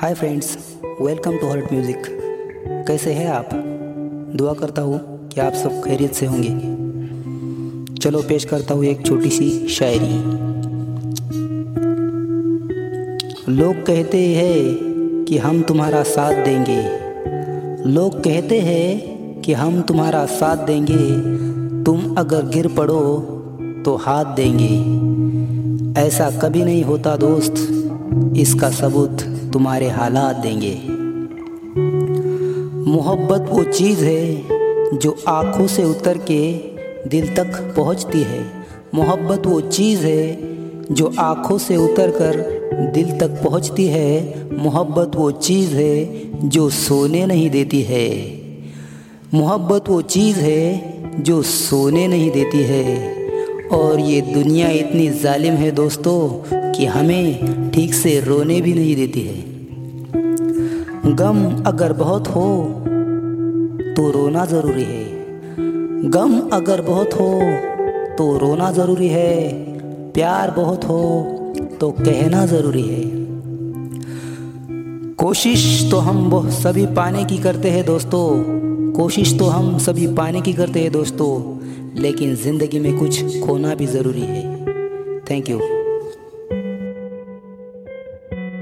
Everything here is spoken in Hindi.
Hi friends welcome to heart music कैसे हैं आप? दुआ करता हूँ कि आप सब खैरियत से होंगे। चलो पेश करता हूँ एक छोटी सी शायरी। लोग कहते हैं कि हम तुम्हारा साथ देंगे। लोग कहते हैं कि हम तुम्हारा साथ देंगे। तुम अगर गिर पड़ो तो हाथ देंगे। ऐसा कभी नहीं होता दोस्त। इसका सबूत तुम्हारे हालात देंगे। मोहब्बत वो चीज़ है जो आँखों से उतर के दिल तक पहुँचती है। मोहब्बत वो चीज़ है जो आँखों से उतर कर दिल तक पहुँचती है। मोहब्बत वो चीज़ है जो सोने नहीं देती है। मोहब्बत वो चीज़ है जो सोने नहीं देती है। और ये दुनिया इतनी जालिम है दोस्तों कि हमें ठीक से रोने भी नहीं देती है। गम अगर बहुत हो तो रोना ज़रूरी है। गम अगर बहुत हो तो रोना ज़रूरी है। प्यार बहुत हो तो कहना ज़रूरी है। कोशिश तो हम वो सभी पाने की करते हैं दोस्तों। कोशिश तो हम सभी पाने की करते हैं दोस्तों। लेकिन ज़िंदगी में कुछ खोना भी ज़रूरी है। Thank you